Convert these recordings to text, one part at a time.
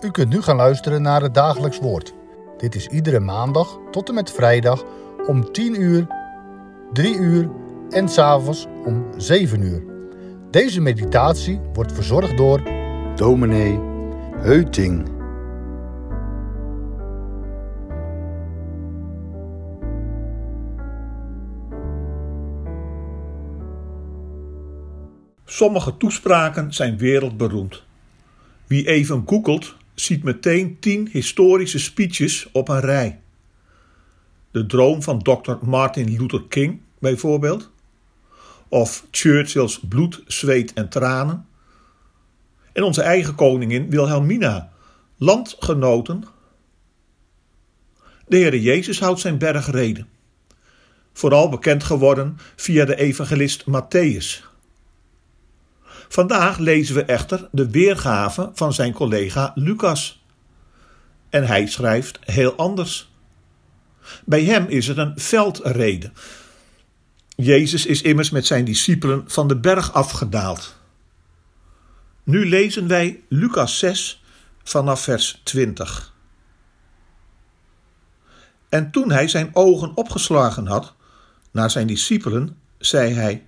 U kunt nu gaan luisteren naar het dagelijks woord. Dit is iedere maandag tot en met vrijdag om 10 uur, 3 uur en s'avonds om 7 uur. Deze meditatie wordt verzorgd door dominee Heuting. Sommige toespraken zijn wereldberoemd. Wie even googelt, ziet meteen tien historische speeches op een rij. De droom van Dr. Martin Luther King, bijvoorbeeld. Of Churchill's bloed, zweet en tranen. En onze eigen koningin Wilhelmina, landgenoten. De Heere Jezus houdt zijn bergreden. Vooral bekend geworden via de evangelist Matthäus. Vandaag lezen we echter de weergave van zijn collega Lucas. En hij schrijft heel anders. Bij hem is het een veldrede. Jezus is immers met zijn discipelen van de berg afgedaald. Nu lezen wij Lucas 6 vanaf vers 20. En toen hij zijn ogen opgeslagen had naar zijn discipelen, zei hij: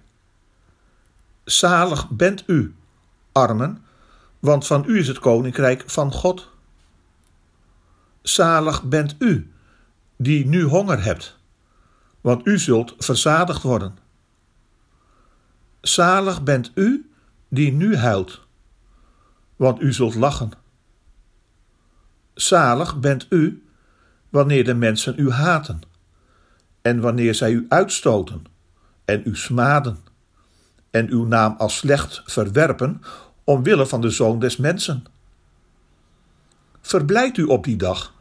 Zalig bent u, armen, want van u is het koninkrijk van God. Zalig bent u, die nu honger hebt, want u zult verzadigd worden. Zalig bent u, die nu huilt, want u zult lachen. Zalig bent u, wanneer de mensen u haten, en wanneer zij u uitstoten en u smaden en uw naam als slecht verwerpen omwille van de zoon des mensen. Verblijd u op die dag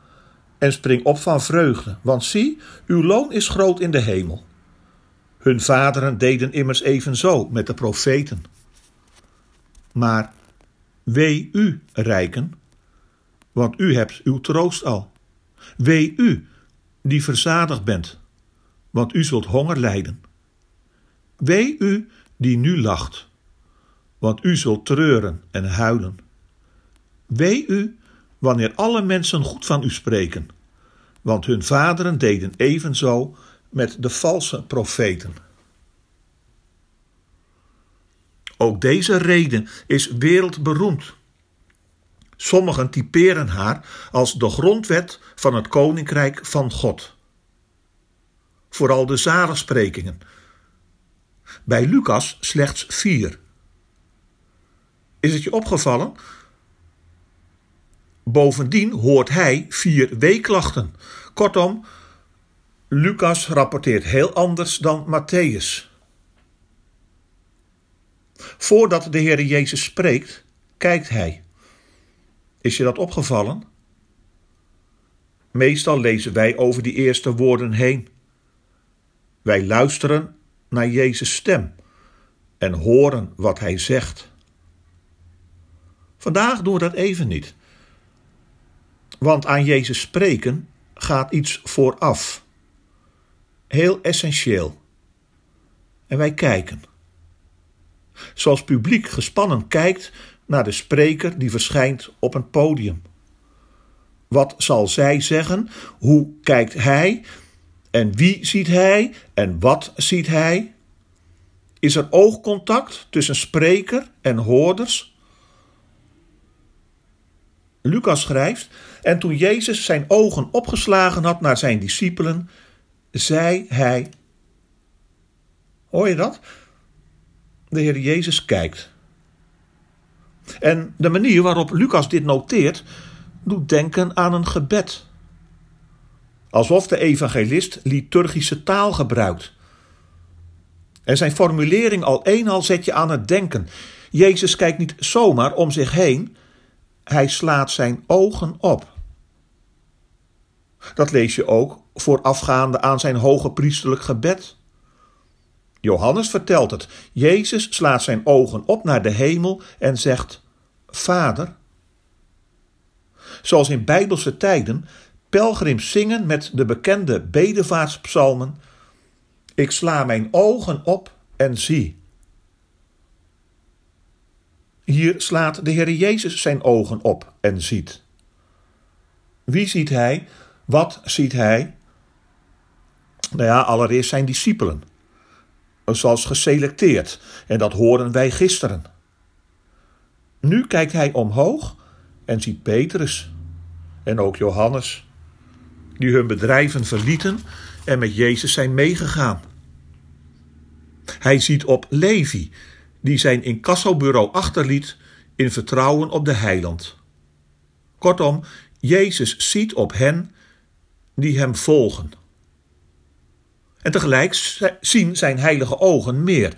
en spring op van vreugde, want zie, uw loon is groot in de hemel. Hun vaderen deden immers evenzo met de profeten. Maar wee u, rijken, want u hebt uw troost al. Wee u, die verzadigd bent, want u zult honger lijden. Wee u, die nu lacht, want u zult treuren en huilen. Wee u wanneer alle mensen goed van u spreken, want hun vaderen deden evenzo met de valse profeten. Ook deze reden is wereldberoemd. Sommigen typeren haar als de grondwet van het koninkrijk van God. Vooral de zaligsprekingen bij Lucas slechts vier. Is het je opgevallen? Bovendien hoort hij vier weeklachten. Kortom, Lucas rapporteert heel anders dan Matthäus. Voordat de Heer Jezus spreekt, kijkt hij. Is je dat opgevallen? Meestal lezen wij over die eerste woorden heen. Wij luisteren naar Jezus' stem en horen wat hij zegt. Vandaag doen we dat even niet. Want aan Jezus spreken gaat iets vooraf. Heel essentieel. En wij kijken. Zoals publiek gespannen kijkt naar de spreker die verschijnt op een podium. Wat zal zij zeggen? Hoe kijkt hij? En wie ziet hij en wat ziet hij? Is er oogcontact tussen spreker en hoorders? Lucas schrijft: En toen Jezus zijn ogen opgeslagen had naar zijn discipelen, zei hij: Hoor je dat? De Heer Jezus kijkt. En de manier waarop Lucas dit noteert, doet denken aan een gebed alsof de evangelist liturgische taal gebruikt. En zijn formulering al eenal zet je aan het denken. Jezus kijkt niet zomaar om zich heen, hij slaat zijn ogen op. Dat lees je ook voorafgaande aan zijn hoge priesterlijk gebed. Johannes vertelt het. Jezus slaat zijn ogen op naar de hemel en zegt: Vader. Zoals in bijbelse tijden pelgrims zingen met de bekende bedevaartspsalmen. Ik sla mijn ogen op en zie. Hier slaat de Heer Jezus zijn ogen op en ziet. Wie ziet hij? Wat ziet hij? Nou ja, allereerst zijn discipelen. Zoals geselecteerd. En dat horen wij gisteren. Nu kijkt hij omhoog en ziet Petrus en ook Johannes, die hun bedrijven verlieten en met Jezus zijn meegegaan. Hij ziet op Levi, die zijn incassobureau achterliet in vertrouwen op de heiland. Kortom, Jezus ziet op hen die hem volgen. En tegelijk zien zijn heilige ogen meer.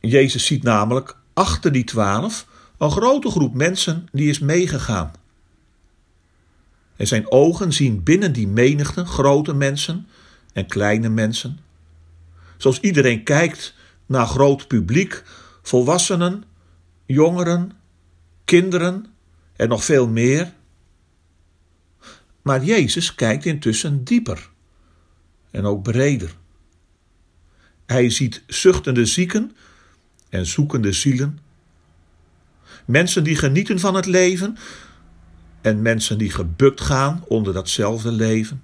Jezus ziet namelijk achter die twaalf een grote groep mensen die is meegegaan. En zijn ogen zien binnen die menigte grote mensen en kleine mensen. Zoals iedereen kijkt naar groot publiek, volwassenen, jongeren, kinderen en nog veel meer. Maar Jezus kijkt intussen dieper en ook breder. Hij ziet zuchtende zieken en zoekende zielen. Mensen die genieten van het leven en mensen die gebukt gaan onder datzelfde leven.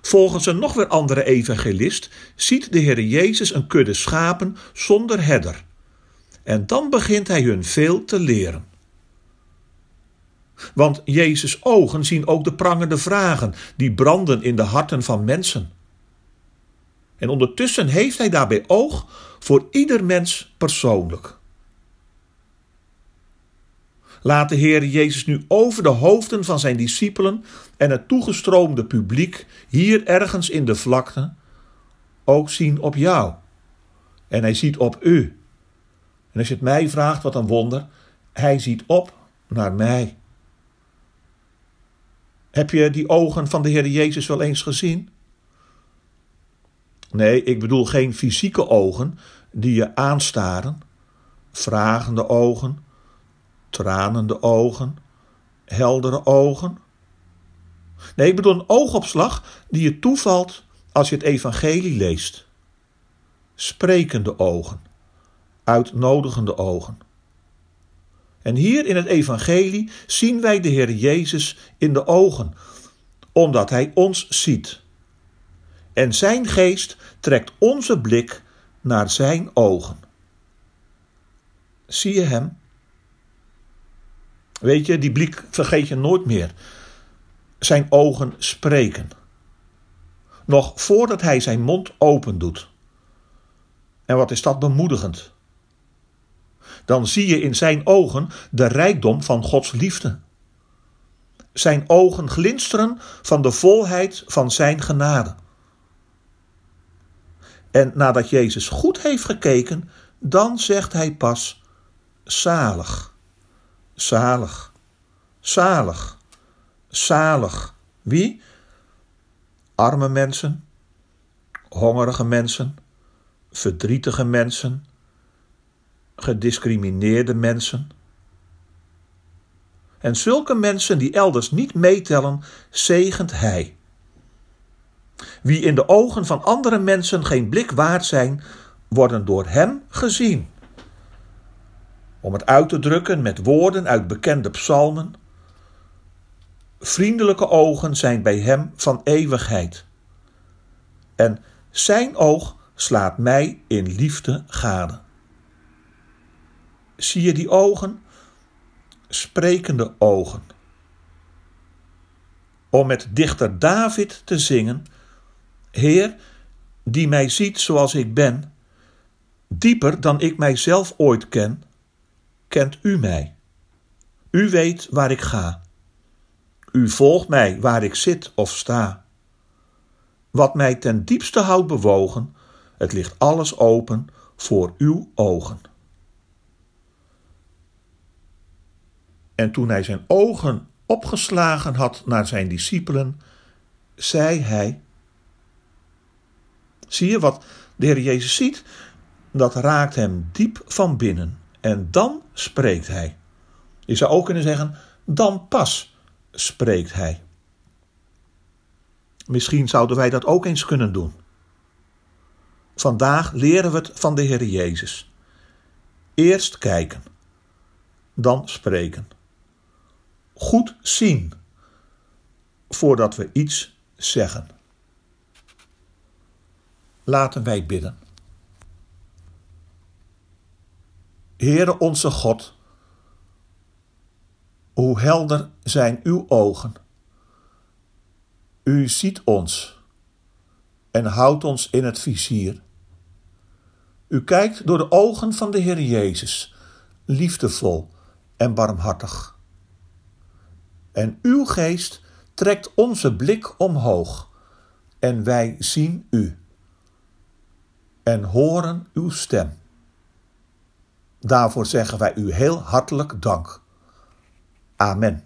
Volgens een nog weer andere evangelist ziet de Heer Jezus een kudde schapen zonder herder. En dan begint hij hun veel te leren. Want Jezus' ogen zien ook de prangende vragen die branden in de harten van mensen. En ondertussen heeft hij daarbij oog voor ieder mens persoonlijk. Laat de Heer Jezus nu over de hoofden van zijn discipelen en het toegestroomde publiek hier ergens in de vlakte ook zien op jou. En hij ziet op u. En als je het mij vraagt, wat een wonder, hij ziet op naar mij. Heb je die ogen van de Heer Jezus wel eens gezien? Nee, ik bedoel geen fysieke ogen die je aanstaren, vragende ogen, tranende ogen, heldere ogen. Nee, ik bedoel een oogopslag die je toevalt als je het evangelie leest. Sprekende ogen, uitnodigende ogen. En hier in het evangelie zien wij de Heer Jezus in de ogen, omdat Hij ons ziet. En Zijn geest trekt onze blik naar Zijn ogen. Zie je Hem? Weet je, die blik vergeet je nooit meer. Zijn ogen spreken. Nog voordat hij zijn mond open doet. En wat is dat bemoedigend? Dan zie je in zijn ogen de rijkdom van Gods liefde. Zijn ogen glinsteren van de volheid van zijn genade. En nadat Jezus goed heeft gekeken, dan zegt hij pas: zalig. Zalig, zalig, zalig. Wie? Arme mensen, hongerige mensen, verdrietige mensen, gediscrimineerde mensen. En zulke mensen die elders niet meetellen, zegent Hij. Wie in de ogen van andere mensen geen blik waard zijn, worden door Hem gezien om het uit te drukken met woorden uit bekende psalmen. Vriendelijke ogen zijn bij hem van eeuwigheid. En zijn oog slaat mij in liefde gade. Zie je die ogen? Sprekende ogen. Om met dichter David te zingen: Heer, die mij ziet zoals ik ben, dieper dan ik mijzelf ooit ken kent u mij. U weet waar ik ga. U volgt mij waar ik zit of sta. Wat mij ten diepste houdt bewogen, het ligt alles open voor uw ogen. En toen hij zijn ogen opgeslagen had naar zijn discipelen, zei hij: Zie je wat de Heer Jezus ziet? Dat raakt hem diep van binnen. En dan spreekt hij. Je zou ook kunnen zeggen, dan pas spreekt hij. Misschien zouden wij dat ook eens kunnen doen. Vandaag leren we het van de Heer Jezus. Eerst kijken, dan spreken. goed zien voordat we iets zeggen. Laten wij bidden. Heere onze God, hoe helder zijn uw ogen. U ziet ons en houdt ons in het vizier. U kijkt door de ogen van de Heer Jezus, liefdevol en barmhartig. En uw geest trekt onze blik omhoog en wij zien u en horen uw stem. Daarvoor zeggen wij u heel hartelijk dank. Amen.